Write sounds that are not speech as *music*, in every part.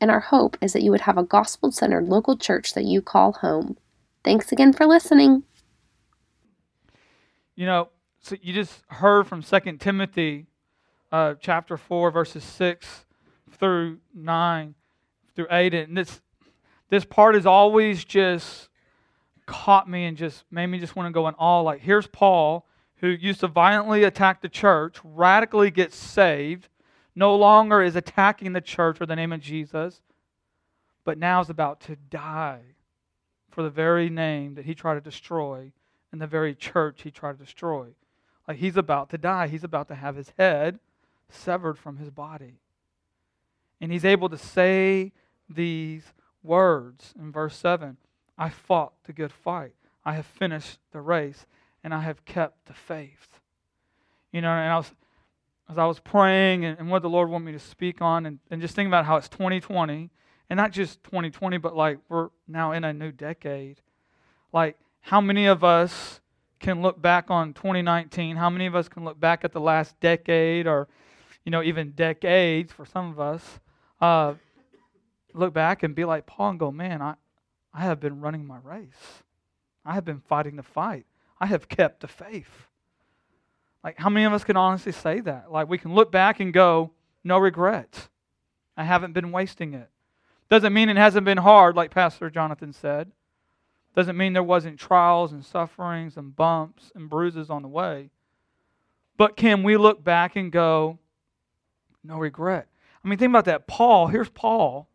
and our hope is that you would have a gospel centered local church that you call home. Thanks again for listening. You know, so you just heard from 2 Timothy uh, chapter 4, verses 6 through 9 through 8. And this, this part has always just caught me and just made me just want to go in awe. Like, here's Paul, who used to violently attack the church, radically gets saved, no longer is attacking the church or the name of Jesus, but now is about to die for the very name that he tried to destroy and the very church he tried to destroy. Like, he's about to die. He's about to have his head severed from his body. And he's able to say these words in verse 7 I fought the good fight, I have finished the race, and I have kept the faith. You know, and I was, as I was praying and, and what the Lord wanted me to speak on, and, and just thinking about how it's 2020, and not just 2020, but like we're now in a new decade. Like, how many of us can look back on 2019? How many of us can look back at the last decade or you know, even decades for some of us, uh, look back and be like Paul and go, man, I, I have been running my race. I have been fighting the fight. I have kept the faith. Like, how many of us can honestly say that? Like, we can look back and go, no regrets. I haven't been wasting it. Doesn't mean it hasn't been hard, like Pastor Jonathan said. Doesn't mean there wasn't trials and sufferings and bumps and bruises on the way. But can we look back and go, no regret. I mean, think about that. Paul, here's Paul,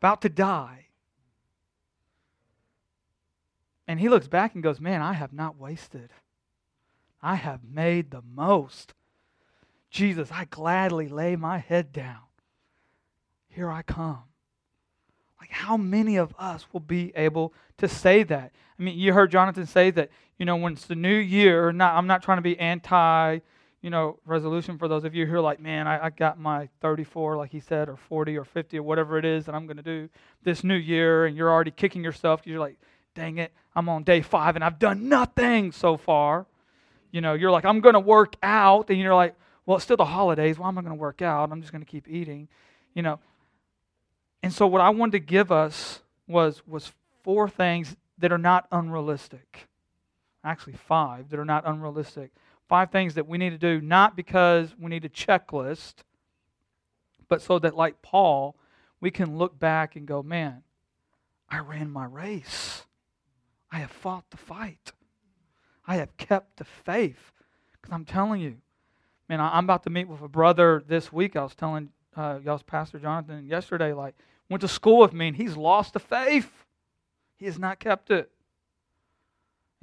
about to die. And he looks back and goes, Man, I have not wasted. I have made the most. Jesus, I gladly lay my head down. Here I come. Like, how many of us will be able to say that? I mean, you heard Jonathan say that, you know, when it's the new year, not, I'm not trying to be anti you know, resolution for those of you who are like, man, I, I got my 34, like he said, or 40 or 50 or whatever it is that I'm going to do this new year, and you're already kicking yourself you're like, dang it, I'm on day five and I've done nothing so far. You know, you're like, I'm going to work out, and you're like, well, it's still the holidays. Why am I going to work out? I'm just going to keep eating. You know, and so what I wanted to give us was was four things that are not unrealistic. Actually, five that are not unrealistic five things that we need to do, not because we need a checklist, but so that, like Paul, we can look back and go, man, I ran my race. I have fought the fight. I have kept the faith. Because I'm telling you, man, I'm about to meet with a brother this week. I was telling uh, y'all's Pastor Jonathan yesterday, like, went to school with me and he's lost the faith. He has not kept it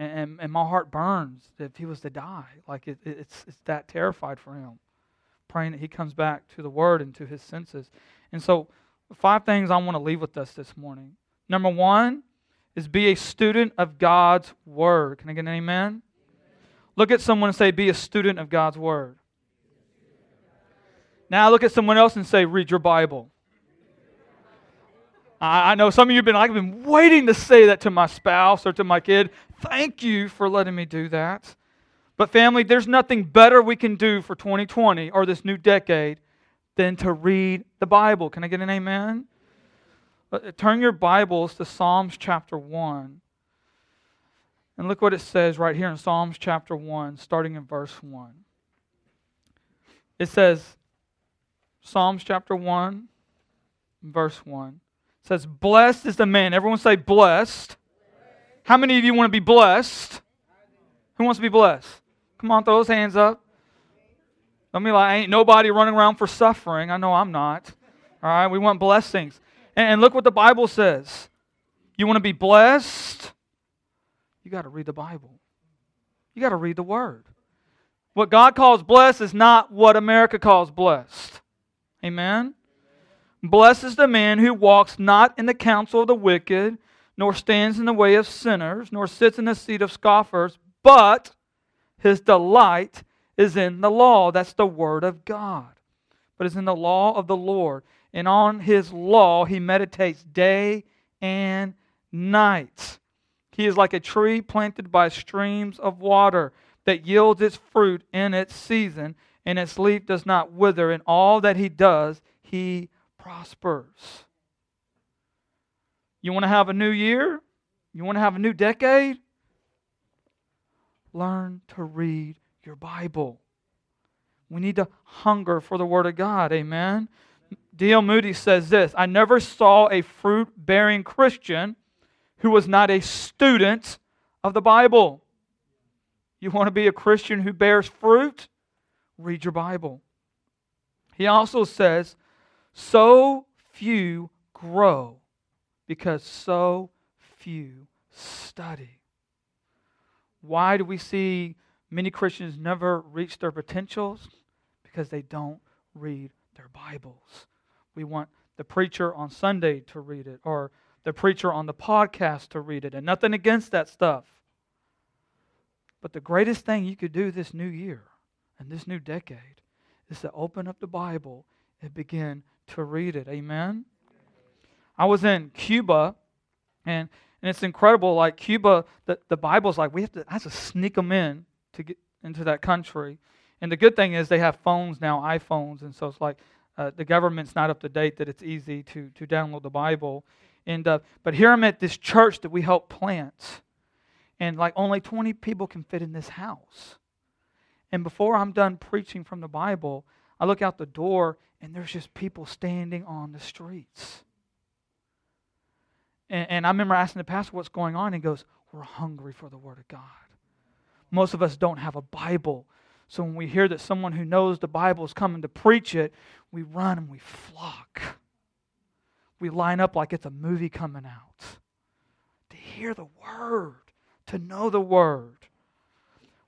and, and, and my heart burns if he was to die. Like it, it's, it's that terrified for him. Praying that he comes back to the Word and to his senses. And so, five things I want to leave with us this morning. Number one is be a student of God's Word. Can I get an amen? Look at someone and say, Be a student of God's Word. Now look at someone else and say, Read your Bible. I, know some of you have been, I've been waiting to say that to my spouse or to my kid. Thank you for letting me do that. But, family, there's nothing better we can do for 2020 or this new decade than to read the Bible. Can I get an amen? Uh, turn your Bibles to Psalms chapter 1. And look what it says right here in Psalms chapter 1, starting in verse 1. It says, Psalms chapter 1, verse 1 says, Blessed is the man. Everyone say, blessed. How many of you want to be blessed? Who wants to be blessed? Come on, throw those hands up. Don't be like, ain't nobody running around for suffering. I know I'm not. All right, we want blessings. And, look what the Bible says. You want to be blessed? You got to read the Bible. You got to read the Word. What God calls blessed is not what America calls blessed. Amen? Blessed is the man who walks not in the counsel of the wicked, nor stands in the way of sinners, nor sits in the seat of scoffers, but his delight is in the law. That's the word of God. But is in the law of the Lord. And on his law he meditates day and night. He is like a tree planted by streams of water that yields its fruit in its season, and its leaf does not wither. In all that he does, he prospers. You want to have a new year? You want to have a new decade? Learn to read your Bible. We need to hunger for the Word of God. Amen. D.L. Moody says this I never saw a fruit bearing Christian who was not a student of the Bible. You want to be a Christian who bears fruit? Read your Bible. He also says, so few grow because so few study. Why do we see many Christians never reach their potentials? Because they don't read their Bibles. We want the preacher on Sunday to read it or the preacher on the podcast to read it, and nothing against that stuff. But the greatest thing you could do this new year and this new decade is to open up the Bible and begin to read it. Amen? I was in Cuba, and, and it's incredible. Like Cuba, the, the Bible's like, we have to, I have to sneak them in to get into that country. And the good thing is they have phones now, iPhones, and so it's like uh, the government's not up to date that it's easy to, to download the Bible. And, uh, but here I'm at this church that we help plant, and like only 20 people can fit in this house. And before I'm done preaching from the Bible, I look out the door and there's just people standing on the streets. And, and I remember asking the pastor what's going on. And he goes, We're hungry for the Word of God. Most of us don't have a Bible. So when we hear that someone who knows the Bible is coming to preach it, we run and we flock. We line up like it's a movie coming out to hear the Word, to know the Word.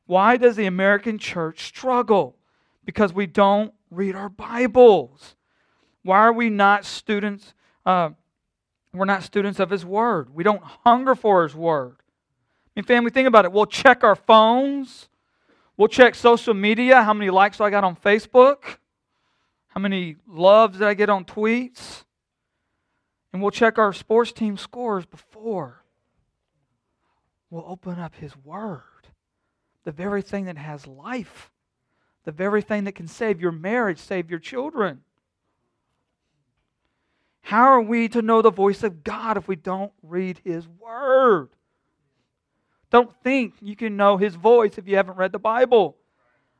Why does the American church struggle? Because we don't read our Bibles. Why are we not students? Uh, we're not students of His Word. We don't hunger for His Word. I mean, family, think about it. We'll check our phones. We'll check social media. How many likes I got on Facebook? How many loves did I get on tweets? And we'll check our sports team scores before we'll open up His Word, the very thing that has life the very thing that can save your marriage, save your children. How are we to know the voice of God if we don't read His Word? Don't think you can know His voice if you haven't read the Bible.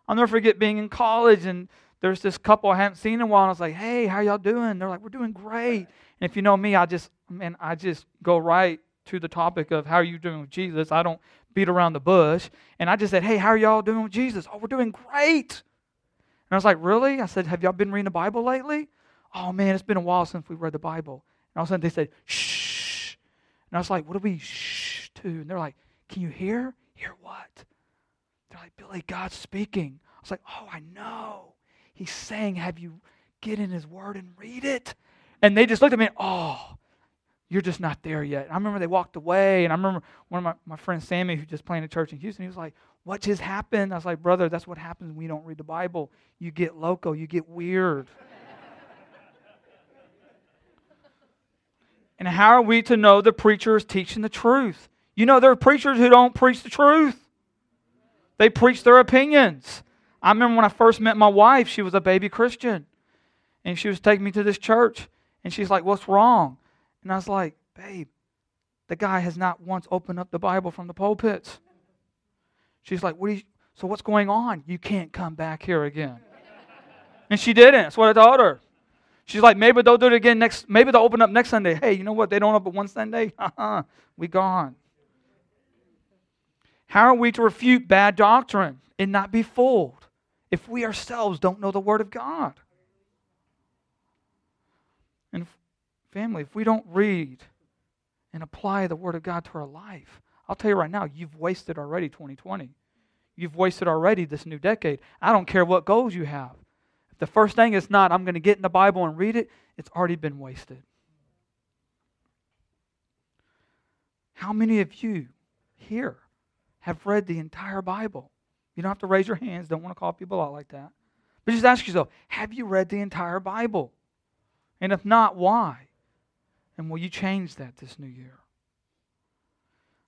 I'll never forget being in college and there's this couple I hadn't seen in a while. And I was like, "Hey, how y'all doing?" They're like, "We're doing great." And if you know me, I just man, I just go right to the topic of how are you doing with Jesus. I don't beat around the bush. And I just said, Hey, how are y'all doing with Jesus? Oh, we're doing great. And I was like, Really? I said, Have y'all been reading the Bible lately? Oh, man, it's been a while since we read the Bible. And all of a sudden they said, Shh. And I was like, What do we shh to? And they're like, Can you hear? Hear what? They're like, Billy, God's speaking. I was like, Oh, I know. He's saying, Have you get in His Word and read it? And they just looked at me, Oh, you're just not there yet. I remember they walked away, and I remember one of my, my friends, Sammy, who just planted a church in Houston, he was like, What just happened? I was like, Brother, that's what happens when you don't read the Bible. You get loco, you get weird. *laughs* and how are we to know the preacher is teaching the truth? You know, there are preachers who don't preach the truth, they preach their opinions. I remember when I first met my wife, she was a baby Christian. And she was taking me to this church. And she's like, What's wrong? And I was like, babe, the guy has not once opened up the Bible from the pulpits. She's like, what you, so what's going on? You can't come back here again. And she didn't. That's what I told her. She's like, maybe they'll do it again next, maybe they'll open up next Sunday. Hey, you know what? They don't open one Sunday. Uh-huh. *laughs* We gone. How are we to refute bad doctrine and not be fooled if we ourselves don't know the Word of God? And Family, if we don't read and apply the Word of God to our life, I'll tell you right now, you've wasted already 2020. You've wasted already this new decade. I don't care what goals you have. If the first thing is not, I'm going to get in the Bible and read it, it's already been wasted. How many of you here have read the entire Bible? You don't have to raise your hands, don't want to call people out like that. But just ask yourself have you read the entire Bible? And if not, why? And will you change that this new year?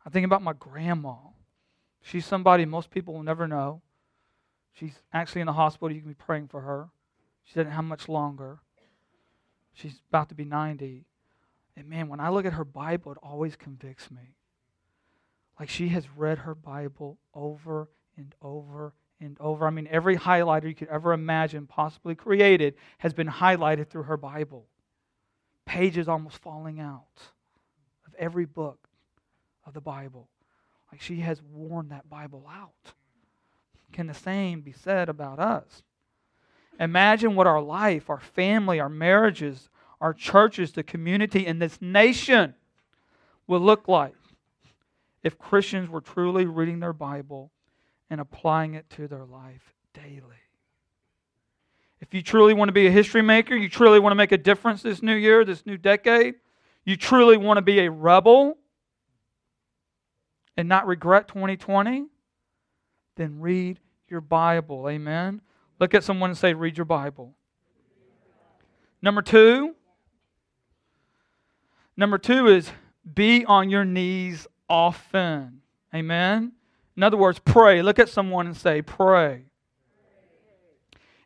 I think about my grandma. She's somebody most people will never know. She's actually in the hospital. You can be praying for her. She doesn't have much longer. She's about to be 90. And man, when I look at her Bible, it always convicts me. Like she has read her Bible over and over and over. I mean, every highlighter you could ever imagine, possibly created, has been highlighted through her Bible. Pages almost falling out of every book of the Bible. Like she has worn that Bible out. Can the same be said about us? Imagine what our life, our family, our marriages, our churches, the community, and this nation will look like if Christians were truly reading their Bible and applying it to their life daily. If you truly want to be a history maker, you truly want to make a difference this new year, this new decade, you truly want to be a rebel and not regret 2020, then read your Bible. Amen. Look at someone and say, read your Bible. Number two, number two is be on your knees often. Amen. In other words, pray. Look at someone and say, pray.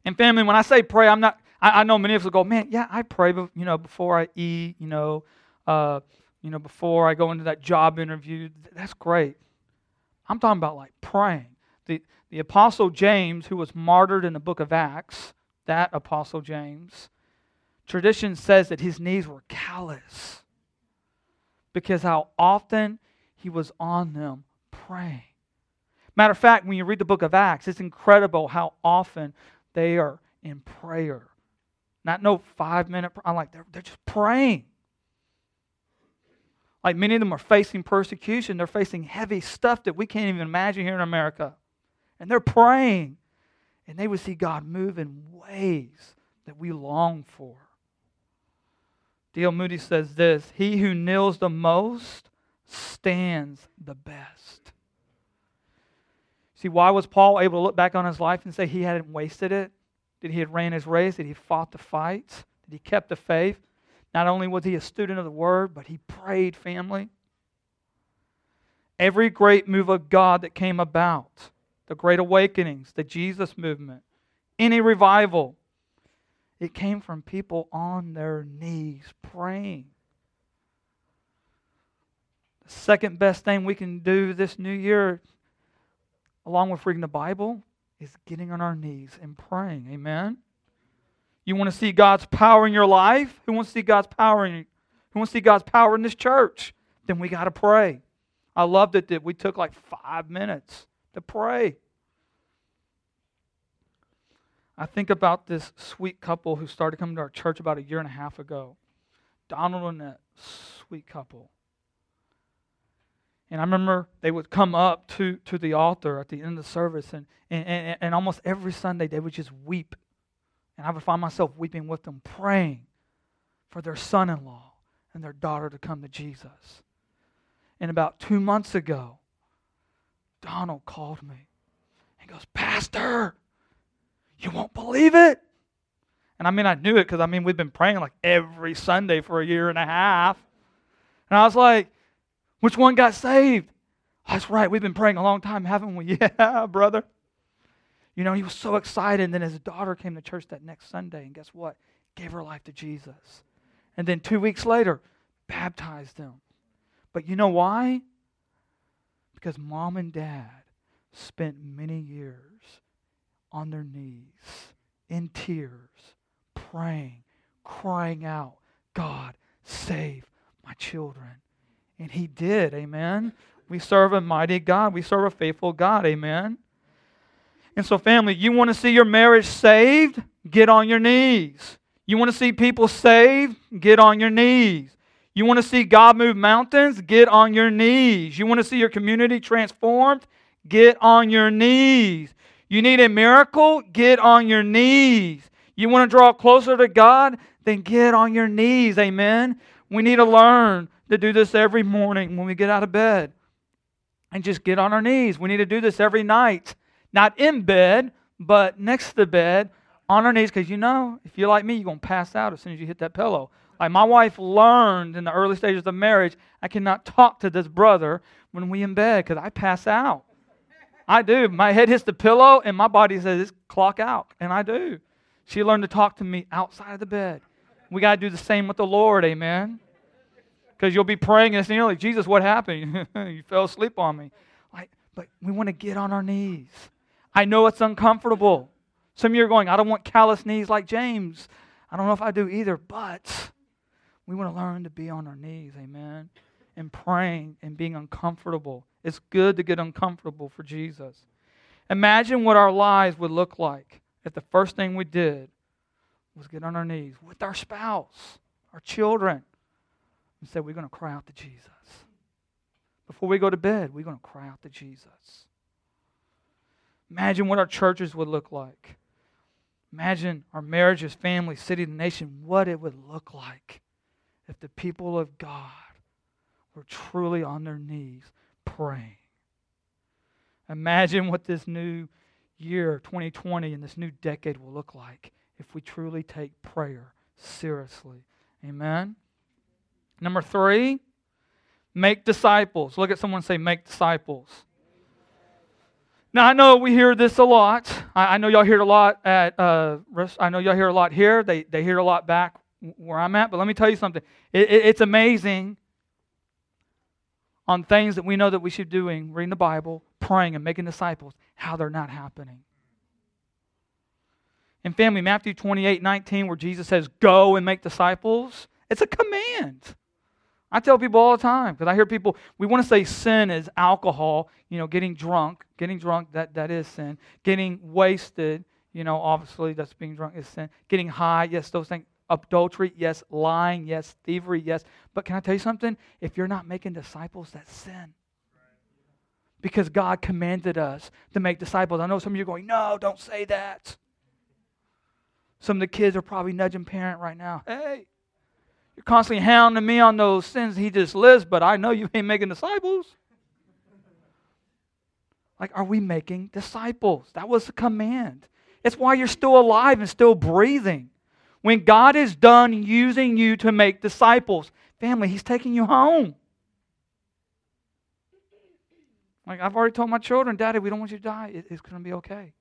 And family, when I say pray, I'm not, I, I know many of us go, man, yeah, I pray, you know, before I eat, you know, uh, you know, before I go into that job interview. That's great. I'm talking about like praying. The, the Apostle James, who was martyred in the book of Acts, that Apostle James, tradition says that his knees were callous because how often he was on them praying. Matter of fact, when you read the book of Acts, it's incredible how often they are in prayer. Not no five minute, I'm like, they're, they're just praying. Like many of them are facing persecution. They're facing heavy stuff that we can't even imagine here in America. And they're praying. And they would see God move in ways that we long for. D.L. Moody says this He who kneels the most stands the best. See, why was Paul able to look back on his life and say he hadn't wasted it? Did he had ran his race? Did he fought the fights? Did he kept the faith? Not only was he a student of the word, but he prayed, family. Every great move of God that came about, the great awakenings, the Jesus movement, any revival, it came from people on their knees praying. Second best thing we can do this new year along with reading the Bible, is getting on our knees and praying. Amen. You want to see God's power in your life? Who wants to see God's power in you? Who wants to see God's power in this church? Then we got to pray. I loved it that we took like five minutes to pray. I think about this sweet couple who started coming to our church about a year and a half ago. Donald and that sweet couple. And I remember they would come up to, to the altar at the end of the service, and, and, and, and almost every Sunday they would just weep. And I would find myself weeping with them, praying for their son in law and their daughter to come to Jesus. And about two months ago, Donald called me and goes, Pastor, you won't believe it. And I mean, I knew it because I mean, we've been praying like every Sunday for a year and a half. And I was like, which one got saved? Oh, that's right. We've been praying a long time, haven't we? *laughs* Yeah, brother. You know, he was so excited. And then his daughter came to church that next Sunday, and guess what? Gave her life to Jesus. And then two weeks later, baptized them. But you know why? Because mom and dad spent many years on their knees, in tears, praying, crying out, God, save my children. And he did, amen. We serve a mighty God. We serve a faithful God, amen. And so, family, you want to see your marriage saved? Get on your knees. You want to see people saved? Get on your knees. You want to see God move mountains? Get on your knees. You want to see your community transformed? Get on your knees. You need a miracle? Get on your knees. You want to draw closer to God? Then get on your knees. Amen. We need to learn to do this every morning when we get out of bed and just get on our knees. We need to do this every night, not in bed, but next to the bed on our knees because you know, if you're like me, you're going to pass out as soon as you hit that pillow. Like my wife learned in the early stages of marriage, I cannot talk to this brother when we in bed because I pass out. I do. My head hits the pillow and my body says, clock out. And I do. She learned to talk to me outside of the bed. We got to do the same with the Lord, amen? Because you'll be praying and saying, like, Jesus, what happened? *laughs* you fell asleep on me. Like, but we want to get on our knees. I know it's uncomfortable. Some of you are going, I don't want callous knees like James. I don't know if I do either, but we want to learn to be on our knees, amen, and praying and being uncomfortable. It's good to get uncomfortable for Jesus. Imagine what our lives would look like if the first thing we did was get on our knees with our spouse, our children, and say, We're going to cry out to Jesus. Before we go to bed, we're going to cry out to Jesus. Imagine what our churches would look like. Imagine our marriages, family, city, the nation, what it would look like if the people of God were truly on their knees praying. Imagine what this new year, 2020, and this new decade will look like if we truly take prayer seriously. Amen? Number three, make disciples. Look at someone say, make disciples. Now I know we hear this a lot. I, I know y'all hear it a lot at. Uh, I know y'all hear a lot here. They they hear a lot back where I'm at. But let me tell you something. It, it, it's amazing on things that we know that we should be doing, reading the Bible, praying, and making disciples, how they're not happening. In family, Matthew 28 19, where Jesus says, Go and make disciples, it's a command. I tell people all the time, because I hear people, we want to say sin is alcohol, you know, getting drunk. Getting drunk, that, that is sin. Getting wasted, you know, obviously that's being drunk is sin. Getting high, yes, those things adultery, yes. Lying, yes. Thievery, yes. But can I tell you something? If you're not making disciples, that's sin. Because God commanded us to make disciples. I know some of you are going, no, don't say that. Some of the kids are probably nudging parent right now. Hey, you're constantly hounding me on those sins he just lists, but I know you ain't making disciples. Like, are we making disciples? That was the command. It's why you're still alive and still breathing. When God is done using you to make disciples, family, He's taking you home. Like I've already told my children, Daddy, we don't want you to die. It's going to be okay.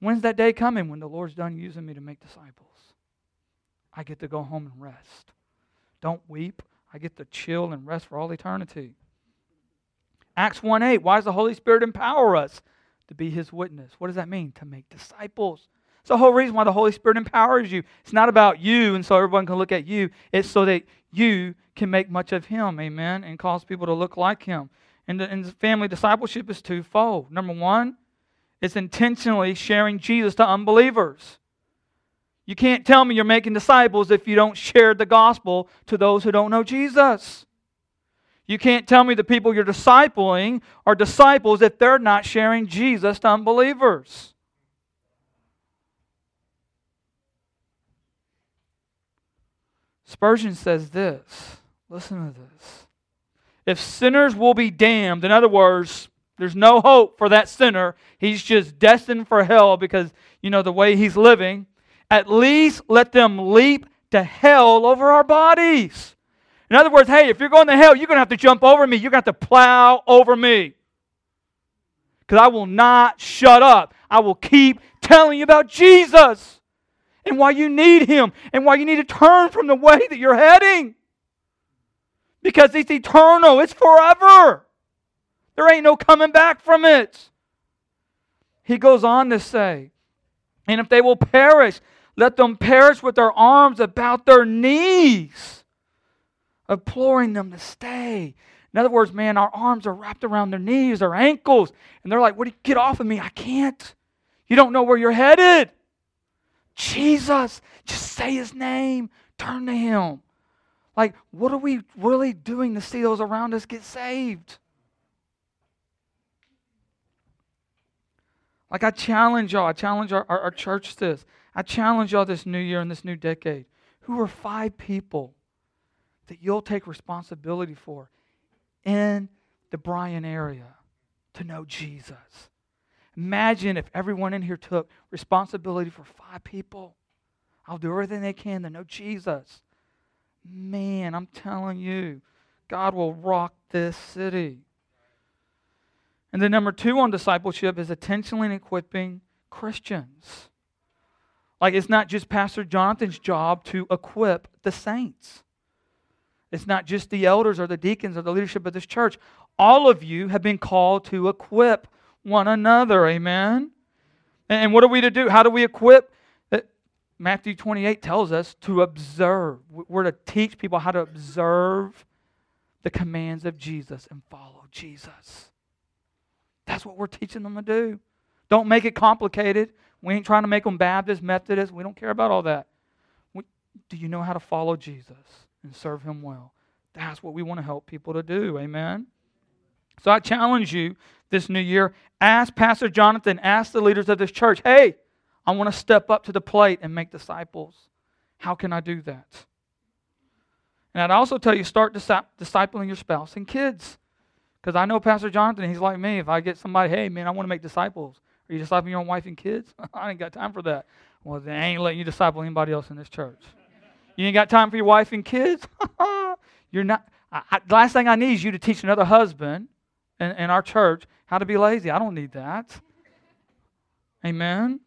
When's that day coming when the Lord's done using me to make disciples? I get to go home and rest. Don't weep. I get to chill and rest for all eternity. Acts 1 8, why does the Holy Spirit empower us to be His witness? What does that mean? To make disciples. It's the whole reason why the Holy Spirit empowers you. It's not about you and so everyone can look at you. It's so that you can make much of Him, amen, and cause people to look like Him. And, the, and family discipleship is twofold. Number one, it's intentionally sharing Jesus to unbelievers. You can't tell me you're making disciples if you don't share the gospel to those who don't know Jesus. You can't tell me the people you're discipling are disciples if they're not sharing Jesus to unbelievers. Spurgeon says this. Listen to this. If sinners will be damned, in other words, there's no hope for that sinner, he's just destined for hell because, you know, the way he's living, at least let them leap to hell over our bodies. In other words, hey, if you're going to hell, you're going to have to jump over me. You're going to have to plow over me. Because I will not shut up. I will keep telling you about Jesus and why you need Him and why you need to turn from the way that you're heading. Because it's eternal, it's forever. There ain't no coming back from it. He goes on to say, and if they will perish, let them perish with their arms about their knees, imploring them to stay. In other words, man, our arms are wrapped around their knees, their ankles, and they're like, What do you get off of me? I can't. You don't know where you're headed. Jesus. Just say his name. Turn to him. Like, what are we really doing to see those around us get saved? Like I challenge y'all, I challenge our, our, our church this. I challenge y'all this new year and this new decade. Who are five people that you'll take responsibility for in the Bryan area to know Jesus? Imagine if everyone in here took responsibility for five people. I'll do everything they can to know Jesus. Man, I'm telling you, God will rock this city. And then number two on discipleship is intentionally equipping Christians. Like it's not just Pastor Jonathan's job to equip the saints. It's not just the elders or the deacons or the leadership of this church. All of you have been called to equip one another. Amen. And what are we to do? How do we equip? Uh, Matthew 28 tells us to observe. We're to teach people how to observe the commands of Jesus and follow Jesus. That's what we're teaching them to do. Don't make it complicated. We ain't trying to make them Baptist, Methodist. We don't care about all that. We, do you know how to follow Jesus and serve him well? That's what we want to help people to do. Amen. So I challenge you this new year ask Pastor Jonathan, ask the leaders of this church, hey, I want to step up to the plate and make disciples. How can I do that? And I'd also tell you start discipling your spouse and kids. Because I know Pastor Jonathan, he's like me. If I get somebody, hey, man, I want to make disciples. Are you discipling your own wife and kids? *laughs* I ain't got time for that. Well, they ain't letting you disciple anybody else in this church. You ain't got time for your wife and kids? *laughs* You're not. I, I, the last thing I need is you to teach another husband in, in our church how to be lazy. I don't need that. Amen.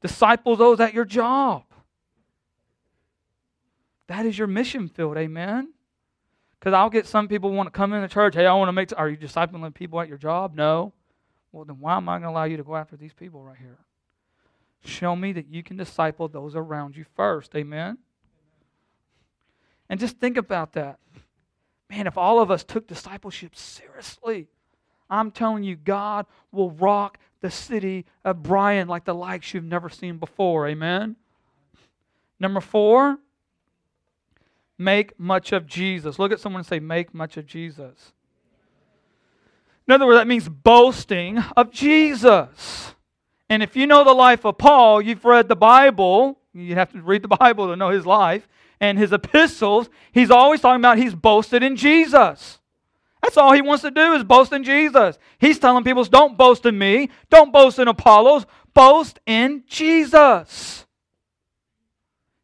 Disciple those at your job. That is your mission field. Amen. Because I'll get some people want to come in the church. Hey, I want to make. Are you discipling people at your job? No. Well, then why am I going to allow you to go after these people right here? Show me that you can disciple those around you first. Amen. And just think about that. Man, if all of us took discipleship seriously, I'm telling you, God will rock the city of Bryan like the likes you've never seen before. Amen. Number four, make much of Jesus. Look at someone and say, make much of Jesus. In other words, that means boasting of Jesus. And if you know the life of Paul, you've read the Bible, you have to read the Bible to know his life, and his epistles, he's always talking about he's boasted in Jesus. That's all he wants to do is boast in Jesus. He's telling people, don't boast in me, don't boast in Apollos, boast in Jesus.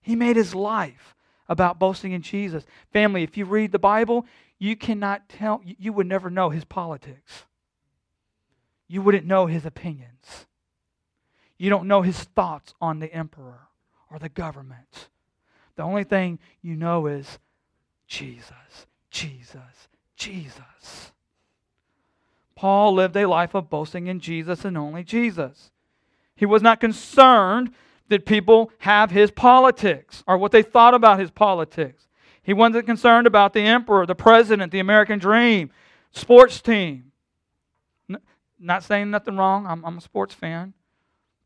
He made his life about boasting in Jesus. Family, if you read the Bible, you cannot tell, you would never know his politics. You wouldn't know his opinions. You don't know his thoughts on the emperor or the government. The only thing you know is Jesus, Jesus, Jesus. Paul lived a life of boasting in Jesus and only Jesus. He was not concerned that people have his politics or what they thought about his politics. He wasn't concerned about the emperor, the president, the American dream, sports team. N- not saying nothing wrong, I'm, I'm a sports fan.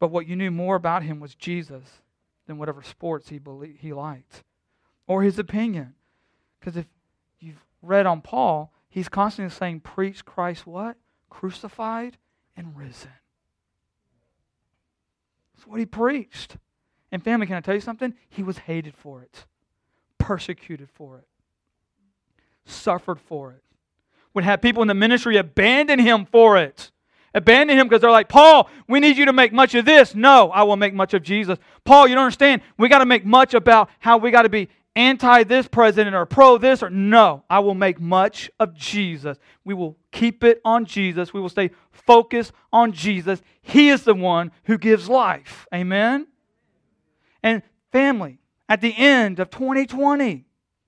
But what you knew more about him was Jesus than whatever sports he, he liked or his opinion. Because if you've read on Paul, he's constantly saying, Preach Christ what? Crucified and risen. That's what he preached. And family, can I tell you something? He was hated for it, persecuted for it, suffered for it. Would have people in the ministry abandon him for it. Abandon him because they're like, Paul, we need you to make much of this. No, I will make much of Jesus. Paul, you don't understand. We got to make much about how we got to be anti this president or pro this or no. I will make much of Jesus. We will keep it on Jesus. We will stay focused on Jesus. He is the one who gives life. Amen? And family, at the end of 2020,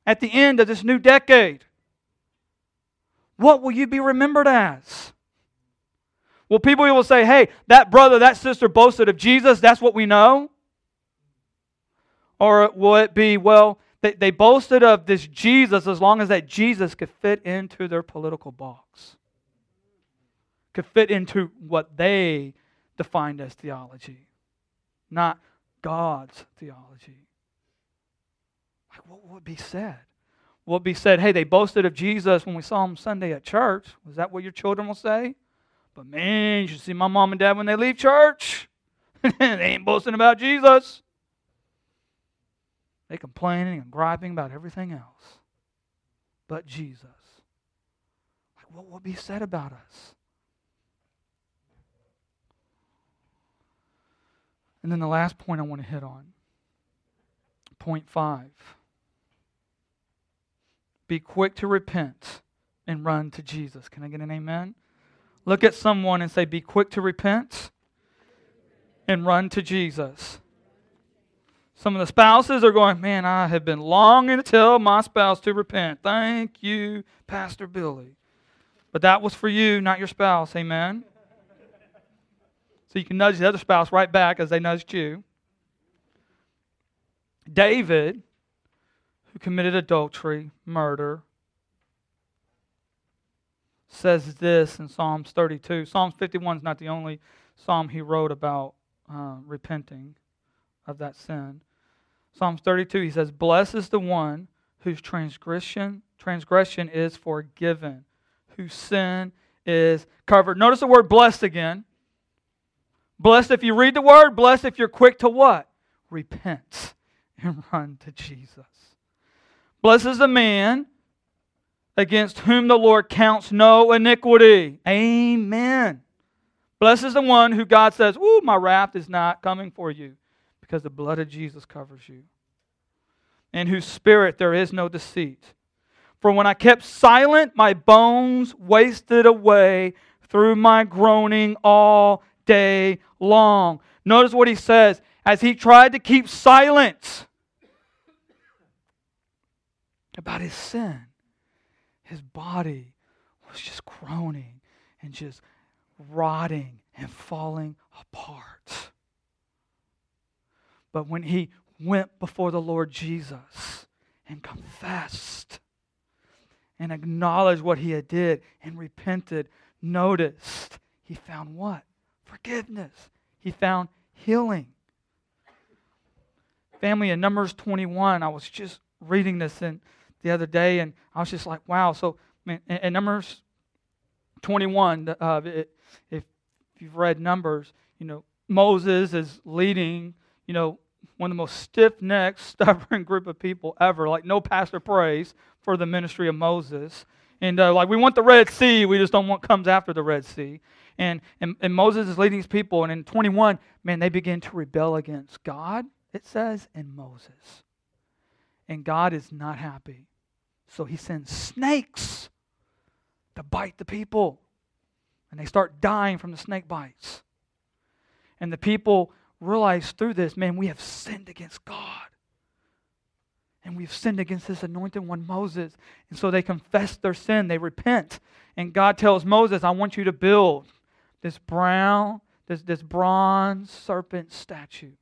at the end of this new decade, what will you be remembered as? Well, people will say, hey, that brother, that sister boasted of Jesus. That's what we know. Or will it be, well, they, they boasted of this Jesus as long as that Jesus could fit into their political box, could fit into what they defined as theology, not God's theology. Like, what would be said? What would be said, hey, they boasted of Jesus when we saw them Sunday at church. Was that what your children will say? But man, you should see my mom and dad when they leave church. *laughs* they ain't boasting about Jesus. They complaining and griping about everything else but Jesus. Like, what will be said about us? And then the last point I want to hit on. Point five. Be quick to repent and run to Jesus. Can I get an amen? Look at someone and say, Be quick to repent and run to Jesus. Some of the spouses are going, Man, I have been longing to tell my spouse to repent. Thank you, Pastor Billy. But that was for you, not your spouse. Amen. So you can nudge the other spouse right back as they nudged you. David, who committed adultery, murder, says this in Psalms 32. Psalms 51 is not the only psalm he wrote about uh, repenting of that sin. Psalms 32, he says, Blessed is the one whose transgression, transgression is forgiven, whose sin is covered. Notice the word blessed again. Blessed if you read the word, blessed if you're quick to what? Repent and *laughs* run to Jesus. Blessed is the man against whom the Lord counts no iniquity. Amen. Blessed is the one who God says, Ooh, my wrath is not coming for you because the blood of Jesus covers you. In whose spirit there is no deceit. For when I kept silent, my bones wasted away through my groaning all day long. Notice what he says as he tried to keep silent about his sin his body was just groaning and just rotting and falling apart. But when he went before the Lord Jesus and confessed and acknowledged what he had did and repented, noticed he found what? Forgiveness. He found healing. Family in Numbers 21, I was just reading this in the other day, and I was just like, wow. So, man, in, in Numbers 21, uh, it, if you've read Numbers, you know, Moses is leading, you know, one of the most stiff necked, *laughs* stubborn group of people ever. Like, no pastor prays for the ministry of Moses. And uh, like, we want the Red Sea, we just don't want comes after the Red Sea. And, and, and Moses is leading these people, and in 21, man, they begin to rebel against God, it says, and Moses. And God is not happy. So he sends snakes to bite the people. And they start dying from the snake bites. And the people realize through this, man, we have sinned against God. And we've sinned against this anointed one, Moses. And so they confess their sin, they repent. And God tells Moses, I want you to build this brown, this, this bronze serpent statue.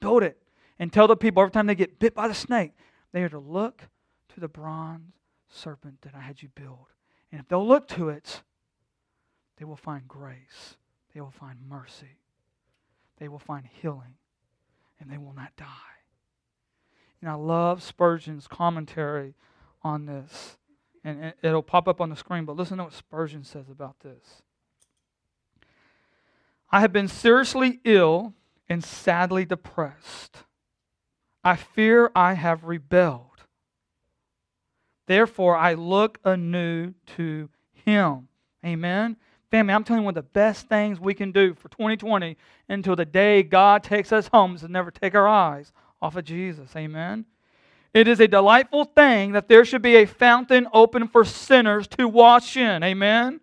Build it. And tell the people every time they get bit by the snake, they are to look to the bronze serpent that I had you build. And if they'll look to it, they will find grace, they will find mercy, they will find healing, and they will not die. And I love Spurgeon's commentary on this. And it'll pop up on the screen, but listen to what Spurgeon says about this. I have been seriously ill and sadly depressed. I fear I have rebelled. Therefore, I look anew to Him. Amen. Family, I'm telling you one of the best things we can do for 2020 until the day God takes us home is to never take our eyes off of Jesus. Amen. It is a delightful thing that there should be a fountain open for sinners to wash in. Amen.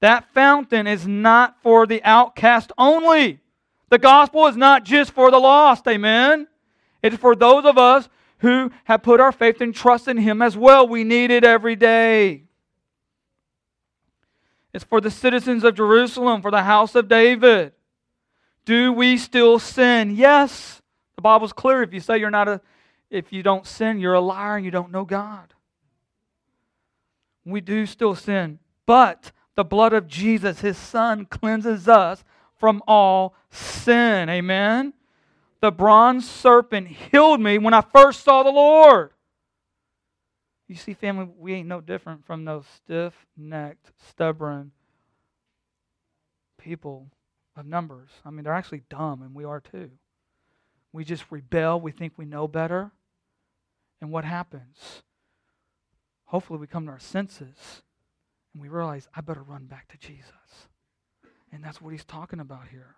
That fountain is not for the outcast only. The gospel is not just for the lost. Amen. It is for those of us who have put our faith and trust in Him as well. We need it every day. It's for the citizens of Jerusalem, for the house of David. Do we still sin? Yes. The Bible's clear. If you say you're not a, if you don't sin, you're a liar and you don't know God. We do still sin. But the blood of Jesus, his son, cleanses us from all sin. Amen the bronze serpent healed me when I first saw the Lord. You see, family, we ain't no different from those stiff necked, stubborn people of numbers. I mean, they're actually dumb, and we are too. We just rebel. We think we know better. And what happens? Hopefully, we come to our senses and we realize, I better run back to Jesus. And that's what he's talking about here.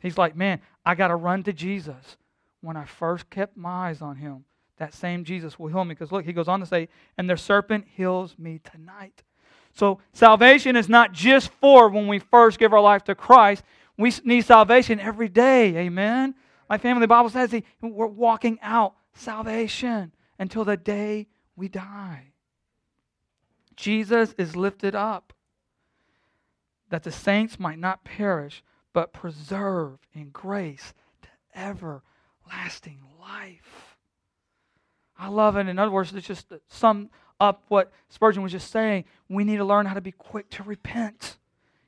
He's like, man, I got to run to Jesus. When I first kept my eyes on him, that same Jesus will heal me. Because look, he goes on to say, and the serpent heals me tonight. So salvation is not just for when we first give our life to Christ. We need salvation every day. Amen. My family Bible says we're walking out salvation until the day we die. Jesus is lifted up that the saints might not perish, but preserve in grace to everlasting life. I love it. In other words, it's just sum up what Spurgeon was just saying. We need to learn how to be quick to repent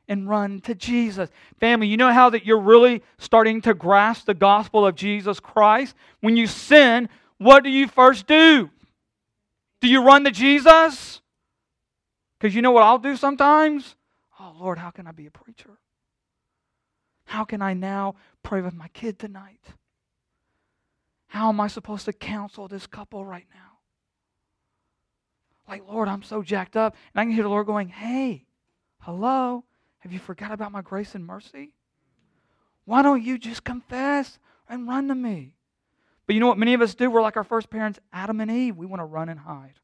and run to Jesus. Family, you know how that you're really starting to grasp the gospel of Jesus Christ? When you sin, what do you first do? Do you run to Jesus? Because you know what I'll do sometimes? Oh, Lord, how can I be a preacher? How can I now pray with my kid tonight? How am I supposed to counsel this couple right now? Like, Lord, I'm so jacked up. And I can hear the Lord going, Hey, hello, have you forgot about my grace and mercy? Why don't you just confess and run to me? But you know what many of us do? We're like our first parents, Adam and Eve. We want to run and hide.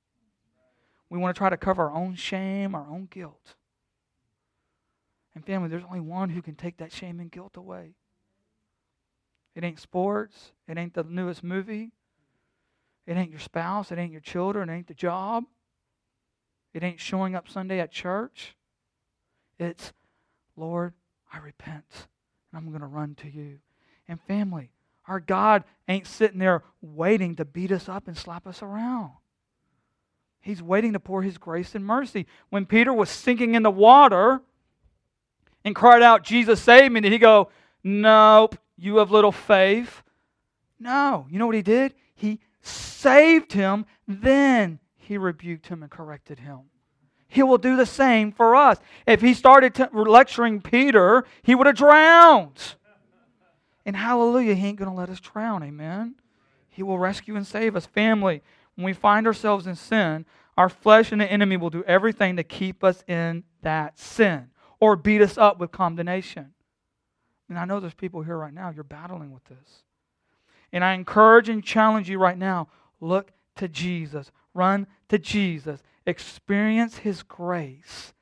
We want to try to cover our own shame, our own guilt. And family, there's only one who can take that shame and guilt away. It ain't sports. It ain't the newest movie. It ain't your spouse. It ain't your children. It ain't the job. It ain't showing up Sunday at church. It's, Lord, I repent and I'm going to run to you. And family, our God ain't sitting there waiting to beat us up and slap us around. He's waiting to pour his grace and mercy. When Peter was sinking in the water, and cried out, Jesus, save me, did he go, Nope, you have little faith? No. You know what he did? He saved him, then he rebuked him and corrected him. He will do the same for us. If he started t- lecturing Peter, he would have drowned. And hallelujah, he ain't going to let us drown. Amen. He will rescue and save us. Family, when we find ourselves in sin, our flesh and the enemy will do everything to keep us in that sin or beat us up with condemnation. And I know there's people here right now, you're battling with this. And I encourage and challenge you right now look to Jesus, run to Jesus, experience His grace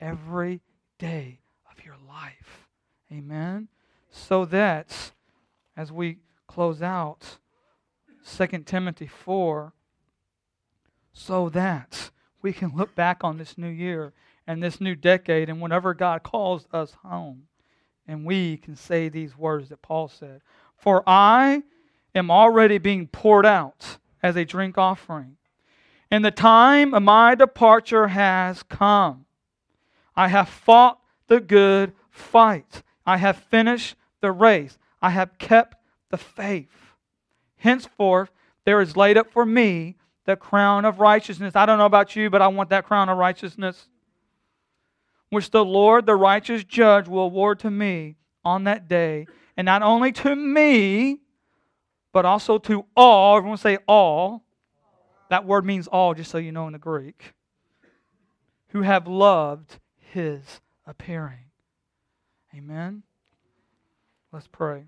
every day of your life. Amen? So that as we close out 2 Timothy 4, so that we can look back on this new year and this new decade and whenever God calls us home. And we can say these words that Paul said For I am already being poured out as a drink offering, and the time of my departure has come. I have fought the good fight, I have finished the race, I have kept the faith. Henceforth, there is laid up for me the crown of righteousness. I don't know about you, but I want that crown of righteousness which the Lord, the righteous judge, will award to me on that day. And not only to me, but also to all. Everyone say all. That word means all, just so you know in the Greek. Who have loved his appearing. Amen. Let's pray.